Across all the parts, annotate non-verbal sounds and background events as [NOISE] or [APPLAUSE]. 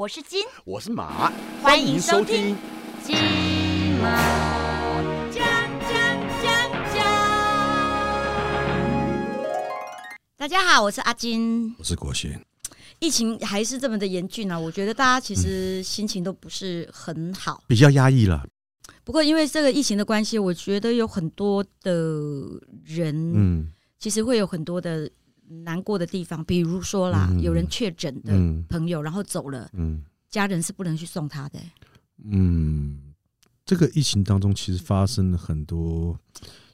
我是金，我是马，欢迎收听金马。大家好，我是阿金。我是国贤。疫情还是这么的严峻啊，我觉得大家其实心情都不是很好，比较压抑了。不过因为这个疫情的关系，我觉得有很多的人，嗯，其实会有很多的。难过的地方，比如说啦，有人确诊的朋友，然后走了，嗯，家人是不能去送他的。嗯，这个疫情当中，其实发生了很多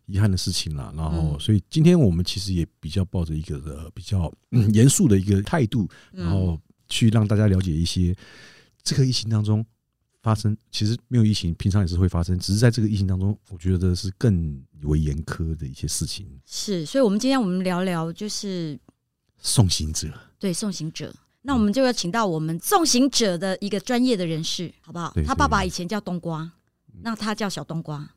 遗憾的事情啦。然后，所以今天我们其实也比较抱着一个呃比较严肃的一个态度，然后去让大家了解一些这个疫情当中。发生其实没有疫情，平常也是会发生，只是在这个疫情当中，我觉得是更为严苛的一些事情。是，所以，我们今天我们聊聊就是送行者。对，送行者，那我们就要请到我们送行者的一个专业的人士，好不好？他爸爸以前叫冬瓜，那他叫小冬瓜。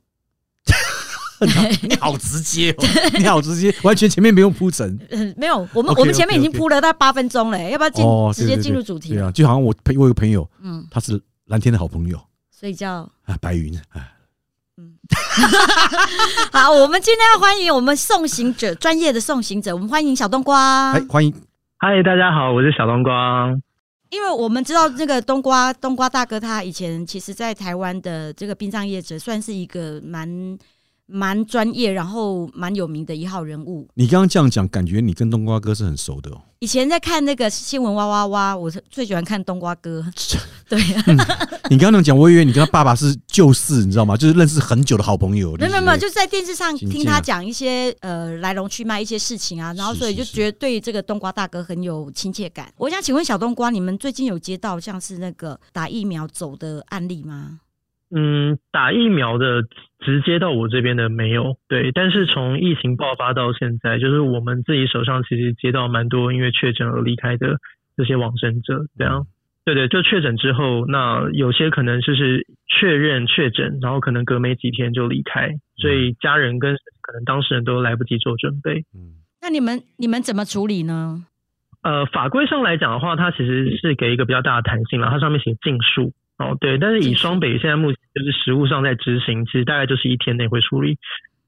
[LAUGHS] 你好直接哦，[LAUGHS] 你好直接，完全前面不用铺陈。嗯，[LAUGHS] 没有，我们我们前面已经铺了大概八分钟了，要不要进直接进入主题？对啊，就好像我朋我有个朋友，嗯，他是。蓝天的好朋友，所以叫啊白云。啊，嗯，[LAUGHS] 好，我们今天要欢迎我们送行者，专业的送行者，我们欢迎小冬瓜，哎，欢迎，嗨，大家好，我是小冬瓜。因为我们知道那个冬瓜冬瓜大哥，他以前其实在台湾的这个殡葬业者，算是一个蛮。蛮专业，然后蛮有名的一号人物。你刚刚这样讲，感觉你跟冬瓜哥是很熟的哦。以前在看那个新闻哇哇哇，我最喜欢看冬瓜哥。[LAUGHS] 对呀，你刚刚那样讲，我以为你跟他爸爸是旧事，你知道吗？就是认识很久的好朋友。没有没有，就是在电视上听他讲一些呃来龙去脉一些事情啊，然后所以就觉得对这个冬瓜大哥很有亲切感。我想请问小冬瓜，你们最近有接到像是那个打疫苗走的案例吗？嗯，打疫苗的直接到我这边的没有，对。但是从疫情爆发到现在，就是我们自己手上其实接到蛮多因为确诊而离开的这些往生者，这样。对对，就确诊之后，那有些可能就是确认确诊，然后可能隔没几天就离开，所以家人跟可能当事人都来不及做准备。嗯，那你们你们怎么处理呢？呃，法规上来讲的话，它其实是给一个比较大的弹性了，它上面写禁数。哦，对，但是以双北现在目前就是实物上在执行，其实大概就是一天内会处理。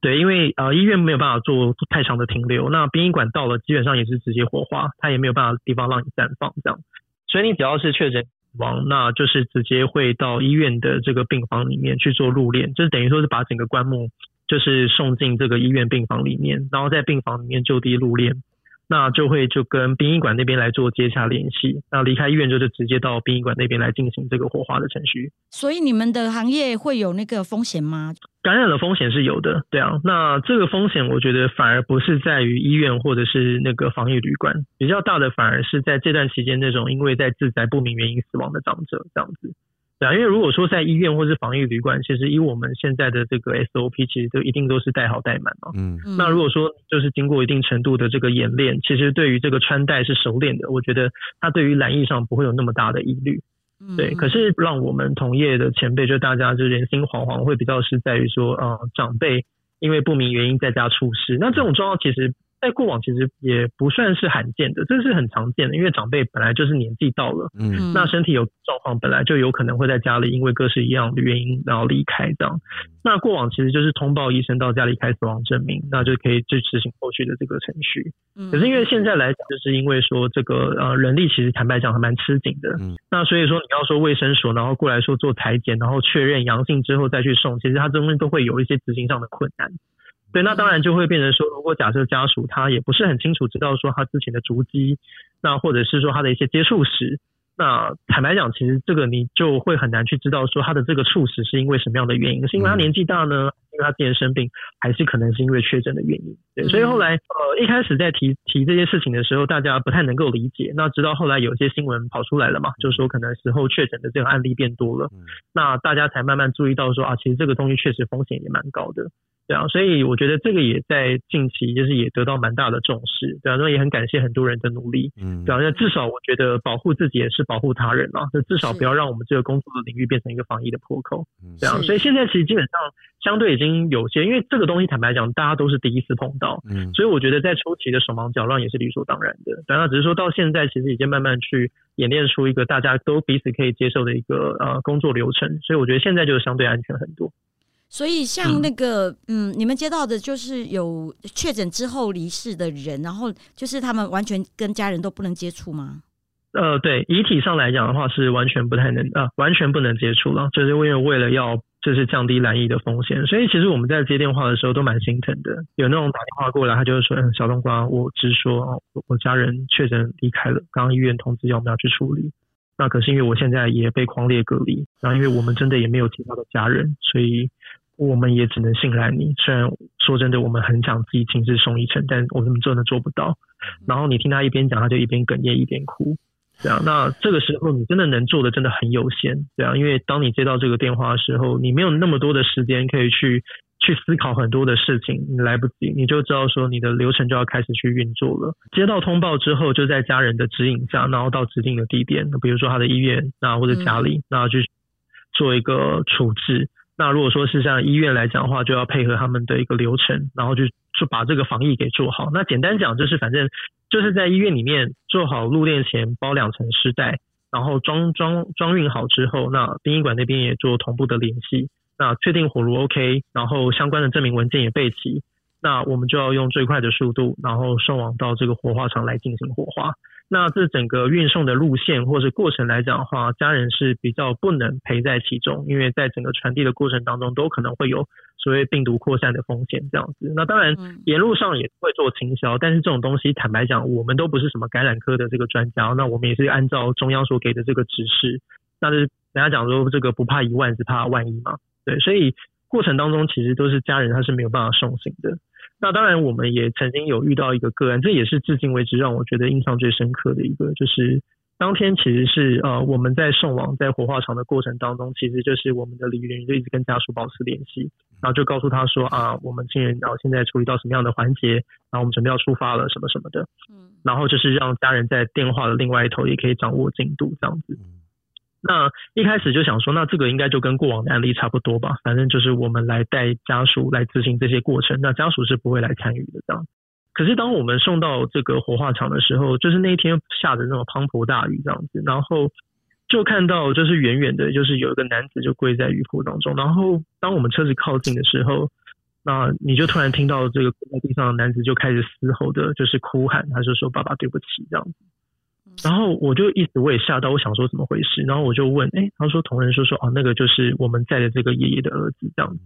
对，因为呃医院没有办法做太长的停留，那殡仪馆到了基本上也是直接火化，它也没有办法地方让你绽放这样。所以你只要是确诊死亡，那就是直接会到医院的这个病房里面去做入殓，就是等于说是把整个棺木就是送进这个医院病房里面，然后在病房里面就地入殓。那就会就跟殡仪馆那边来做接洽联系，那离开医院就是直接到殡仪馆那边来进行这个火化的程序。所以你们的行业会有那个风险吗？感染的风险是有的，对啊。那这个风险我觉得反而不是在于医院或者是那个防疫旅馆，比较大的反而是在这段期间那种因为在自宅不明原因死亡的长者这样子。对啊，因为如果说在医院或是防疫旅馆，其实以我们现在的这个 SOP，其实都一定都是带好带满嘛。嗯。那如果说就是经过一定程度的这个演练，其实对于这个穿戴是熟练的，我觉得他对于染疫上不会有那么大的疑虑。嗯。对，可是让我们同业的前辈就大家就人心惶惶，会比较是在于说，呃，长辈因为不明原因在家出事，那这种状况其实。在过往其实也不算是罕见的，这是很常见的，因为长辈本来就是年纪到了，嗯，那身体有状况，本来就有可能会在家里因为各式一样的原因然后离开这样。那过往其实就是通报医生到家里开死亡证明，那就可以去执行后续的这个程序。可是因为现在来讲，就是因为说这个呃人力其实坦白讲还蛮吃紧的，嗯，那所以说你要说卫生所然后过来说做裁剪，然后确认阳性之后再去送，其实它中间都会有一些执行上的困难。对，那当然就会变成说，如果假设家属他也不是很清楚知道说他之前的足迹，那或者是说他的一些接触史。那坦白讲，其实这个你就会很难去知道说他的这个猝死是因为什么样的原因，是因为他年纪大呢，因为他之前生病，还是可能是因为确诊的原因。对，所以后来呃一开始在提提这些事情的时候，大家不太能够理解。那直到后来有些新闻跑出来了嘛，就是说可能时候确诊的这个案例变多了，那大家才慢慢注意到说啊，其实这个东西确实风险也蛮高的。对啊，所以我觉得这个也在近期就是也得到蛮大的重视，对啊，那也很感谢很多人的努力，嗯，对啊，那至少我觉得保护自己也是保护他人嘛，就至少不要让我们这个工作的领域变成一个防疫的破口，这样，所以现在其实基本上相对已经有些，因为这个东西坦白讲，大家都是第一次碰到，嗯，所以我觉得在初期的手忙脚乱也是理所当然的，当然只是说到现在其实已经慢慢去演练出一个大家都彼此可以接受的一个呃工作流程，所以我觉得现在就相对安全很多。所以，像那个，嗯，你们接到的就是有确诊之后离世的人，然后就是他们完全跟家人都不能接触吗？呃，对，遗体上来讲的话是完全不太能啊，完全不能接触了，就是因为为了要就是降低染疫的风险，所以其实我们在接电话的时候都蛮心疼的。有那种打电话过来，他就是说，嗯，小冬瓜，我直说，我家人确诊离开了，刚刚医院通知要我们要去处理，那可是因为我现在也被狂烈隔离，然后因为我们真的也没有其他的家人，所以。我们也只能信赖你。虽然说真的，我们很想自己亲自送一程，但我们真的做不到。然后你听他一边讲，他就一边哽咽一边哭。这样，那这个时候你真的能做的真的很有限。这样，因为当你接到这个电话的时候，你没有那么多的时间可以去去思考很多的事情，你来不及，你就知道说你的流程就要开始去运作了。接到通报之后，就在家人的指引下，然后到指定的地点，比如说他的医院那或者家里，那去做一个处置。那如果说是像医院来讲的话，就要配合他们的一个流程，然后就就把这个防疫给做好。那简单讲就是，反正就是在医院里面做好入殓前包两层尸袋，然后装装装运好之后，那殡仪馆那边也做同步的联系，那确定火炉 OK，然后相关的证明文件也备齐，那我们就要用最快的速度，然后送往到这个火化场来进行火化。那这整个运送的路线或者过程来讲的话，家人是比较不能陪在其中，因为在整个传递的过程当中，都可能会有所谓病毒扩散的风险这样子。那当然，沿路上也会做倾销，但是这种东西坦白讲，我们都不是什么感染科的这个专家，那我们也是按照中央所给的这个指示，那是人家讲说这个不怕一万，只怕万一嘛。对，所以过程当中其实都是家人他是没有办法送行的。那当然，我们也曾经有遇到一个个案，这也是至今为止让我觉得印象最深刻的一个，就是当天其实是呃我们在送往在火化场的过程当中，其实就是我们的李人就一直跟家属保持联系，然后就告诉他说啊，我们亲人然后现在处理到什么样的环节，然后我们准备要出发了什么什么的，嗯，然后就是让家人在电话的另外一头也可以掌握进度这样子。那一开始就想说，那这个应该就跟过往的案例差不多吧，反正就是我们来带家属来执行这些过程，那家属是不会来参与的这样。可是当我们送到这个火化场的时候，就是那一天下的那种滂沱大雨这样子，然后就看到就是远远的，就是有一个男子就跪在雨库当中，然后当我们车子靠近的时候，那你就突然听到这个跪在地上的男子就开始嘶吼的，就是哭喊，他就说爸爸对不起这样子。然后我就一直我也吓到，我想说怎么回事，然后我就问，哎，他说同仁说说，哦，那个就是我们在的这个爷爷的儿子这样子。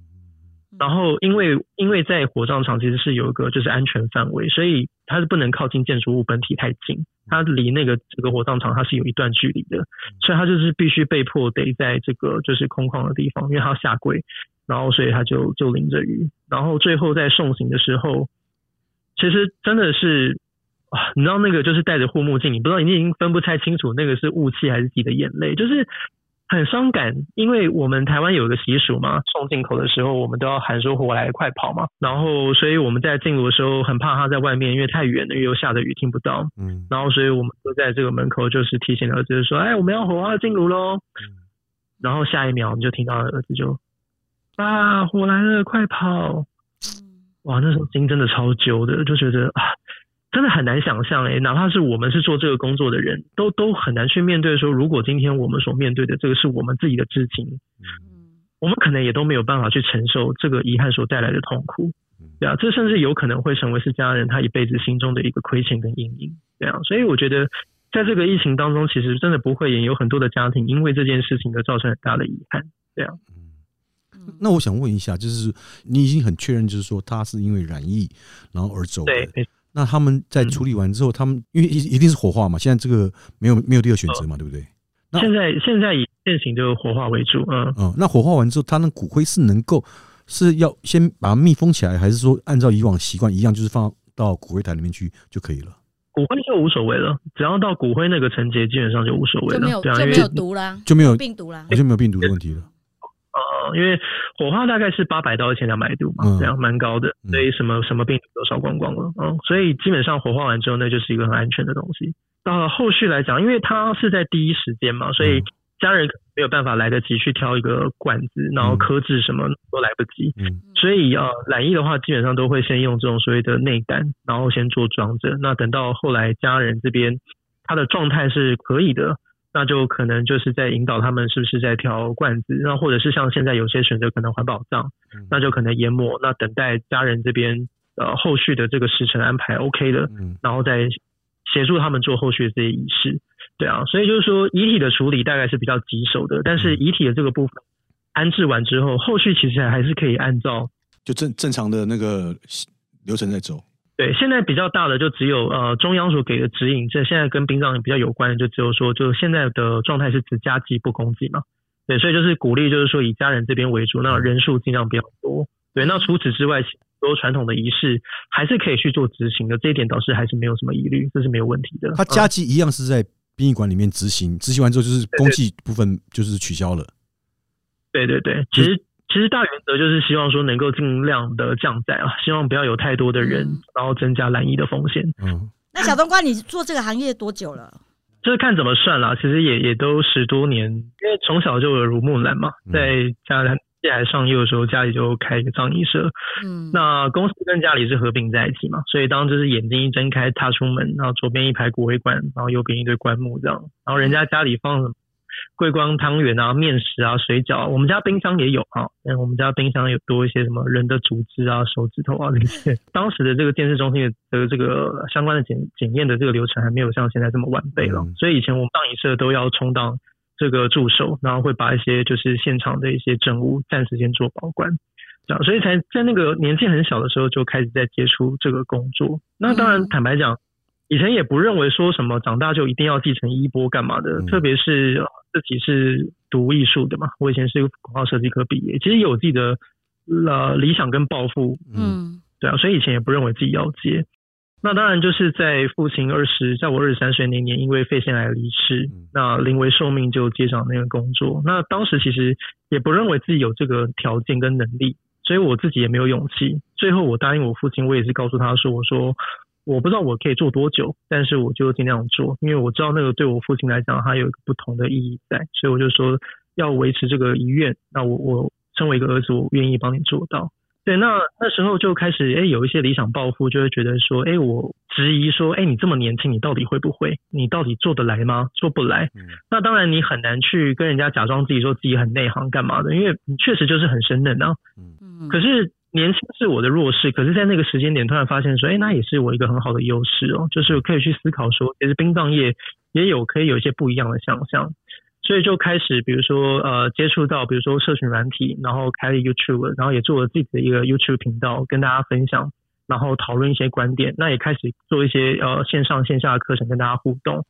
然后因为因为在火葬场其实是有一个就是安全范围，所以它是不能靠近建筑物本体太近，它离那个这个火葬场它是有一段距离的，所以他就是必须被迫得在这个就是空旷的地方，因为他要下跪，然后所以他就就淋着雨，然后最后在送行的时候，其实真的是。你知道那个就是戴着护目镜，你不知道你已经分不太清楚那个是雾气还是自己的眼泪，就是很伤感。因为我们台湾有一个习俗嘛，送进口的时候我们都要喊说“火来快跑”嘛，然后所以我们在进炉的时候很怕他在外面，因为太远了，又下着雨听不到。嗯，然后所以我们就在这个门口就是提醒儿子说：“哎，我们要火化进炉喽。”嗯，然后下一秒我们就听到儿子就：“啊，火来了，快跑！”哇，那时候心真的超揪的，就觉得啊。真的很难想象诶，哪怕是我们是做这个工作的人，都都很难去面对说，如果今天我们所面对的这个是我们自己的知情，嗯，我们可能也都没有办法去承受这个遗憾所带来的痛苦，对啊，这甚至有可能会成为是家人他一辈子心中的一个亏欠跟阴影，对啊，所以我觉得在这个疫情当中，其实真的不会也有很多的家庭因为这件事情而造成很大的遗憾，对啊。那我想问一下，就是你已经很确认，就是说他是因为染疫然后而走的。那他们在处理完之后，他们因为一一定是火化嘛，现在这个没有没有第二选择嘛，对不对？那现在现在以现行的火化为主，嗯嗯。那火化完之后，他那骨灰是能够是要先把它密封起来，还是说按照以往习惯一样，就是放到骨灰台里面去就可以了？骨灰就无所谓了，只要到骨灰那个层级，基本上就无所谓了，就没有就没有毒啦，就没有病毒啦，我就没有病毒的问题了。呃，因为火化大概是八百到一千两百度嘛，这样蛮高的，所以什么什么病毒都烧光光了，嗯，所以基本上火化完之后，那就是一个很安全的东西。到后续来讲，因为它是在第一时间嘛，所以家人没有办法来得及去挑一个管子，然后科制什么都来不及，嗯，所以呃，染疫的话，基本上都会先用这种所谓的内胆，然后先做装着。那等到后来家人这边他的状态是可以的。那就可能就是在引导他们是不是在调罐子，那或者是像现在有些选择可能环保葬，那就可能研磨，那等待家人这边呃后续的这个时辰安排 OK 的，然后再协助他们做后续的这些仪式。对啊，所以就是说遗体的处理大概是比较棘手的，但是遗体的这个部分安置完之后，后续其实还是可以按照就正正常的那个流程在走。对，现在比较大的就只有呃中央所给的指引，这现在跟殡葬比较有关的，就只有说，就现在的状态是只加祭不公祭嘛。对，所以就是鼓励，就是说以家人这边为主，那人数尽量比较多。对，那除此之外，所有传统的仪式还是可以去做执行的，这一点倒是还是没有什么疑虑，这是没有问题的。他加祭一样是在殡仪馆里面执行，执行完之后就是公祭部分就是取消了。对对对，其实。其实大原则就是希望说能够尽量的降载啊，希望不要有太多的人，然后增加蓝衣的风险。嗯，那小冬瓜，你做这个行业多久了？就是看怎么算啦，其实也也都十多年，因为从小就耳濡目染嘛，在家里还上幼的时候，家里就开一个葬仪社。嗯，那公司跟家里是合并在一起嘛，所以当就是眼睛一睁开，踏出门，然后左边一排骨灰罐，然后右边一堆棺木这样，然后人家家里放。桂光汤圆啊，面食啊，水饺，我们家冰箱也有啊。嗯，我们家冰箱有多一些什么人的组织啊、手指头啊这些。当时的这个电视中心的这个相关的检检验的这个流程还没有像现在这么完备了，所以以前我们葬仪社都要充当这个助手，然后会把一些就是现场的一些证物暂时先做保管，这样，所以才在那个年纪很小的时候就开始在接触这个工作。那当然，坦白讲。以前也不认为说什么长大就一定要继承衣钵干嘛的，特别是自己是读艺术的嘛。我以前是广告设计科毕业，其实有自己的呃理想跟抱负，嗯，对啊，所以以前也不认为自己要接。那当然就是在父亲二十，在我二十三岁那年，因为肺腺癌离世，那临危受命就接掌那个工作。那当时其实也不认为自己有这个条件跟能力，所以我自己也没有勇气。最后我答应我父亲，我也是告诉他说，我说。我不知道我可以做多久，但是我就尽量做，因为我知道那个对我父亲来讲，他有一个不同的意义在，所以我就说要维持这个遗愿。那我我身为一个儿子，我愿意帮你做到。对，那那时候就开始哎有一些理想抱负，就会觉得说，哎，我质疑说，哎，你这么年轻，你到底会不会？你到底做得来吗？做不来。嗯那当然你很难去跟人家假装自己说自己很内行干嘛的，因为你确实就是很生嫩啊。嗯，可是。年轻是我的弱势，可是，在那个时间点，突然发现说，哎，那也是我一个很好的优势哦，就是可以去思考说，其实殡葬业也有可以有一些不一样的想象，所以就开始，比如说，呃，接触到，比如说社群软体，然后开了 YouTube，然后也做了自己的一个 YouTube 频道，跟大家分享，然后讨论一些观点，那也开始做一些呃线上线下的课程跟大家互动。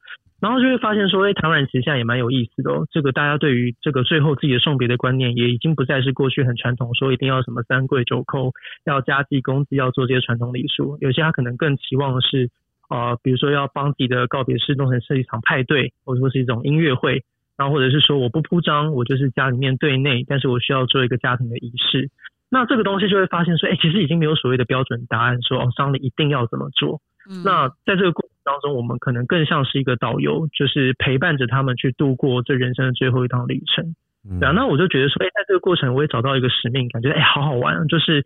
然后就会发现说，哎，唐然其实现在也蛮有意思的哦。这个大家对于这个最后自己的送别的观念，也已经不再是过去很传统，说一定要什么三跪九叩，要家祭公祭，要做这些传统礼数。有些他可能更期望的是，呃，比如说要帮自己的告别式弄成是一场派对，或者说是一种音乐会，然后或者是说我不铺张，我就是家里面对内，但是我需要做一个家庭的仪式。那这个东西就会发现说，哎，其实已经没有所谓的标准答案，说哦，丧礼一定要怎么做。那在这个过程当中，我们可能更像是一个导游，就是陪伴着他们去度过这人生的最后一趟旅程。对啊，那我就觉得说，哎，在这个过程我也找到一个使命感，觉得哎，好好玩。就是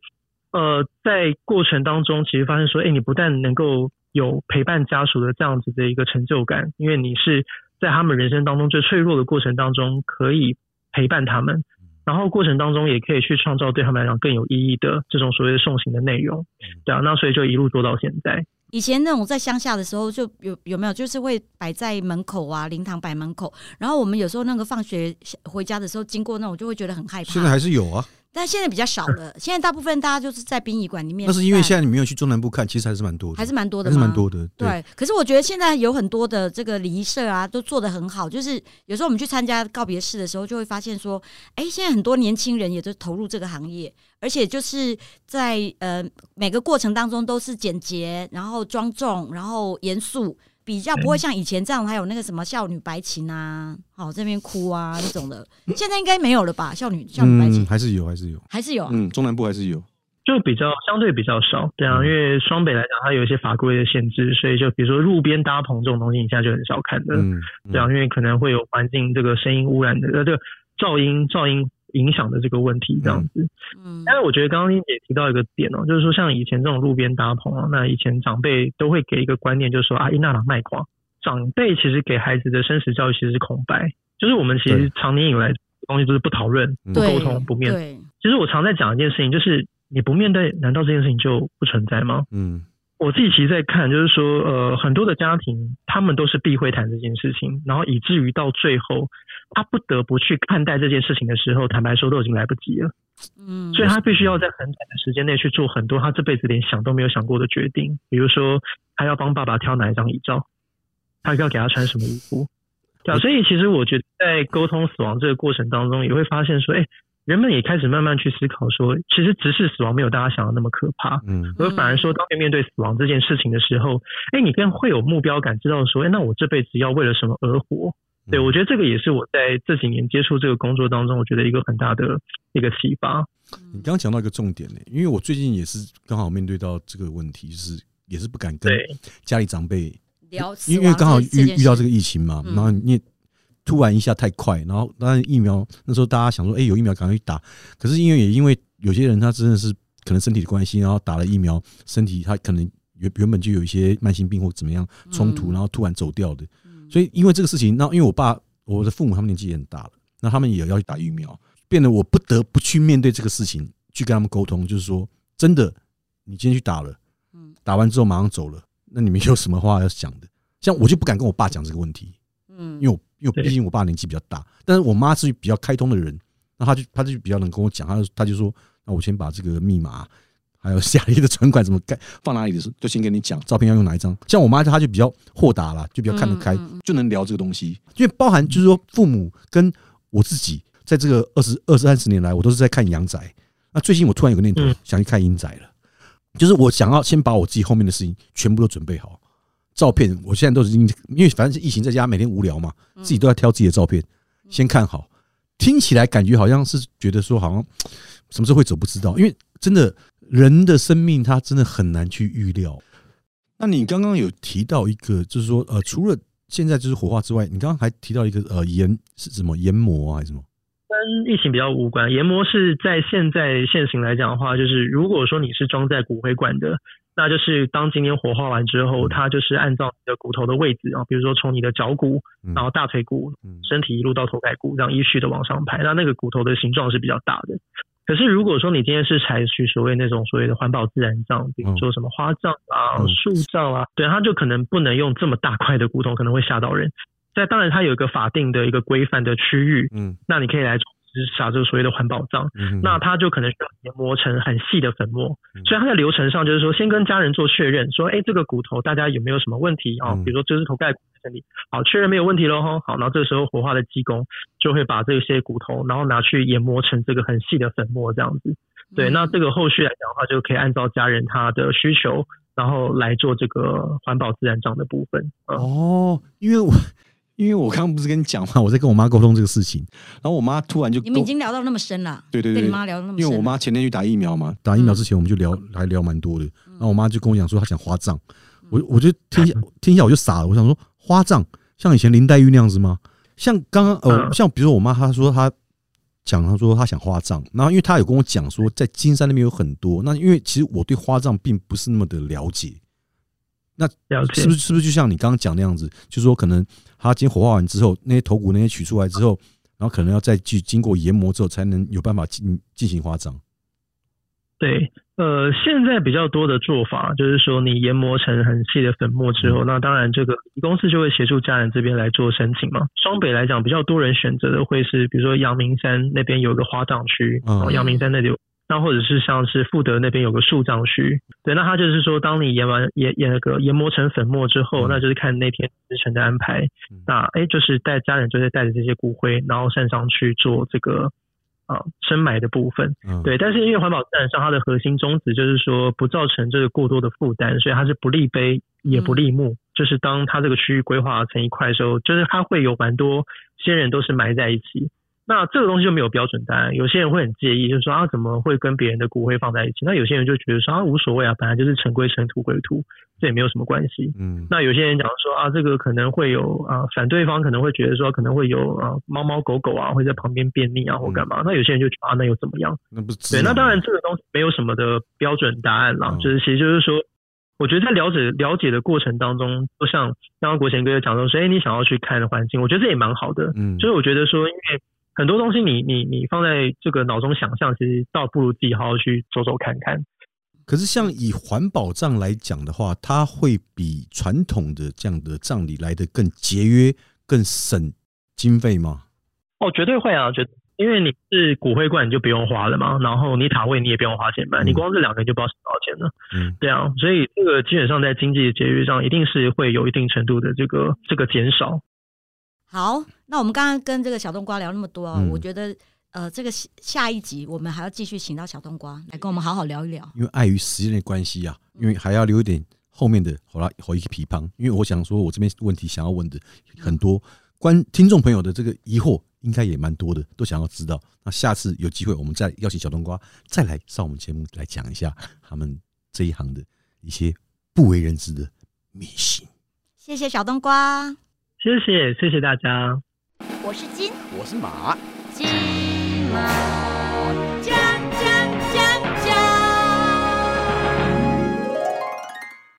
呃，在过程当中，其实发现说，哎，你不但能够有陪伴家属的这样子的一个成就感，因为你是在他们人生当中最脆弱的过程当中可以陪伴他们，然后过程当中也可以去创造对他们来讲更有意义的这种所谓的送行的内容。对啊，那所以就一路做到现在。以前那种在乡下的时候，就有有没有就是会摆在门口啊，灵堂摆门口，然后我们有时候那个放学回家的时候经过那种，就会觉得很害怕。现在还是有啊。但现在比较少了，[LAUGHS] 现在大部分大家就是在殡仪馆里面。那是因为现在你没有去中南部看，其实还是蛮多的，还是蛮多的，还是蛮多的。对，可是我觉得现在有很多的这个礼仪社啊，都做的很好。就是有时候我们去参加告别式的时候，就会发现说，哎，现在很多年轻人也都投入这个行业，而且就是在呃每个过程当中都是简洁，然后庄重，然后严肃。比较不会像以前这样，还有那个什么少女白琴啊，好这边哭啊那种的，现在应该没有了吧？少女少女白琴。还是有，还是有，还是有，嗯，中南部还是有。就比较相对比较少，对啊，因为双北来讲，它有一些法规的限制，所以就比如说路边搭棚这种东西，你现在就很少看的，对啊，因为可能会有环境这个声音污染的，呃，这个噪音噪音影响的这个问题这样子。嗯，但是我觉得刚刚丽姐提到一个点哦，就是说像以前这种路边搭棚啊，那以前长辈都会给一个观念，就是说啊，伊娜拉卖瓜，长辈其实给孩子的生死教育其实是空白，就是我们其实常年以来东西都是不讨论、不沟通、不面对。其实我常在讲一件事情，就是。你不面对，难道这件事情就不存在吗？嗯，我自己其实在看，就是说，呃，很多的家庭他们都是避讳谈这件事情，然后以至于到最后，他不得不去看待这件事情的时候，坦白说都已经来不及了。嗯，所以他必须要在很短的时间内去做很多他这辈子连想都没有想过的决定，比如说他要帮爸爸挑哪一张遗照，他要给他穿什么衣服，对啊。所以其实我觉得在沟通死亡这个过程当中，也会发现说，哎。人们也开始慢慢去思考，说其实直视死亡没有大家想的那么可怕，嗯，而反而说当面面对死亡这件事情的时候，哎，你更会有目标感，知道说，哎，那我这辈子要为了什么而活？对我觉得这个也是我在这几年接触这个工作当中，我觉得一个很大的一个启发。你刚刚讲到一个重点呢，因为我最近也是刚好面对到这个问题，就是也是不敢跟家里长辈聊，因为刚好遇遇到这个疫情嘛，然后你。突然一下太快，然后当然疫苗那时候大家想说，哎，有疫苗赶快去打。可是因为也因为有些人他真的是可能身体的关系，然后打了疫苗，身体他可能原原本就有一些慢性病或怎么样冲突，然后突然走掉的。所以因为这个事情，那因为我爸我的父母他们年纪也很大了，那他们也要去打疫苗，变得我不得不去面对这个事情，去跟他们沟通，就是说真的，你今天去打了，打完之后马上走了，那你们有什么话要讲的？像我就不敢跟我爸讲这个问题，嗯，因为我。因为毕竟我爸年纪比较大，但是我妈是比较开通的人，那她就她就比较能跟我讲，他他就说，那我先把这个密码，还有下一的存款怎么盖放哪里的时候，就先跟你讲，照片要用哪一张。像我妈她就比较豁达了，就比较看得开，就能聊这个东西。因为包含就是说，父母跟我自己在这个二十二三十年来，我都是在看阳宅。那最近我突然有个念头，想去看阴宅了，就是我想要先把我自己后面的事情全部都准备好。照片，我现在都已经因为反正是疫情在家，每天无聊嘛，自己都要挑自己的照片，先看好。听起来感觉好像是觉得说，好像 [TSK] 什么时候会走不知道，因为真的人的生命他真的很难去预料。那你刚刚有提到一个，就是说呃，除了现在就是火化之外，你刚刚还提到一个呃研是什么研磨啊，还是什么？跟疫情比较无关，研磨是在现在现行来讲的话，就是如果说你是装在骨灰罐的。那就是当今天火化完之后，它就是按照你的骨头的位置啊，比如说从你的脚骨，然后大腿骨，身体一路到头盖骨，这样依序的往上排。那那个骨头的形状是比较大的。可是如果说你今天是采取所谓那种所谓的环保自然葬，比如说什么花葬啊、树葬啊，对，它就可能不能用这么大块的骨头，可能会吓到人。在当然它有一个法定的一个规范的区域，嗯，那你可以来。是撒这个所谓的环保葬，那它就可能需要研磨成很细的粉末，所以它在流程上就是说，先跟家人做确认，说，哎，这个骨头大家有没有什么问题？啊？比如说这是头盖骨这里，好，确认没有问题喽，哈，好，然后这个时候火化的技工就会把这些骨头，然后拿去研磨成这个很细的粉末，这样子，对，那这个后续来讲的话，就可以按照家人他的需求，然后来做这个环保自然葬的部分。哦，因为我。因为我刚刚不是跟你讲嘛，[LAUGHS] 我在跟我妈沟通这个事情，然后我妈突然就你们已经聊到那么深了，对对对，跟你妈聊那么深，因为我妈前天去打疫苗嘛，打疫苗之前我们就聊还聊蛮多的，然后我妈就跟我讲说她想花葬，我我就听下 [LAUGHS] 听一下我就傻了，我想说花葬像以前林黛玉那样子吗？像刚刚呃像比如说我妈她说她讲她说她想花葬，然后因为她有跟我讲说在金山那边有很多，那因为其实我对花葬并不是那么的了解。那是不是是不是就像你刚刚讲那样子？就是说，可能他今天火化完之后，那些头骨那些取出来之后，然后可能要再去经过研磨之后，才能有办法进进行花葬。对，呃，现在比较多的做法就是说，你研磨成很细的粉末之后，那当然这个公司就会协助家人这边来做申请嘛。双北来讲，比较多人选择的会是，比如说阳明山那边有个花葬区，阳明山那里有。那或者是像是富德那边有个树葬区，对，那他就是说，当你研完研研那个研磨成粉末之后，那就是看那天日程的安排。那哎，就是带家人就是带着这些骨灰，然后擅上去做这个啊深埋的部分。嗯对，但是因为环保自然上它的核心宗旨就是说不造成这个过多的负担，所以它是不立碑也不立墓。就是当它这个区域规划成一块的时候，就是它会有蛮多先人都是埋在一起。那这个东西就没有标准答案，有些人会很介意，就是说啊，怎么会跟别人的骨灰放在一起？那有些人就觉得说啊，无所谓啊，本来就是尘归尘，土归土，这也没有什么关系。嗯。那有些人讲说啊，这个可能会有啊，反对方可能会觉得说可能会有啊，猫猫狗狗啊会在旁边便秘啊或干嘛？那有些人就觉得啊，那又怎么样？那不对。那当然这个东西没有什么的标准答案啦，就是其实就是说，我觉得在了解了解的过程当中，就像刚刚国贤哥讲到，说哎，你想要去看的环境，我觉得这也蛮好的。嗯。就是我觉得说，因为。很多东西，你你你放在这个脑中想象，其实倒不如自己好好去走走看看。可是，像以环保葬来讲的话，它会比传统的这样的葬礼来的更节约、更省经费吗？哦，绝对会啊！绝，因为你是骨灰罐，你就不用花了嘛。然后你塔位，你也不用花钱买，你光这两个就不知道省多少钱了。嗯，对啊，所以这个基本上在经济的节约上，一定是会有一定程度的这个这个减少。好，那我们刚刚跟这个小冬瓜聊那么多，我觉得呃，这个下一集我们还要继续请到小冬瓜来跟我们好好聊一聊。因为碍于时间的关系啊，因为还要留一点后面的好了，好一个皮旁。因为我想说，我这边问题想要问的很多，观听众朋友的这个疑惑应该也蛮多的，都想要知道。那下次有机会，我们再邀请小冬瓜再来上我们节目来讲一下他们这一行的一些不为人知的迷信。谢谢小冬瓜。谢谢谢谢大家。我是金。我是马。金马。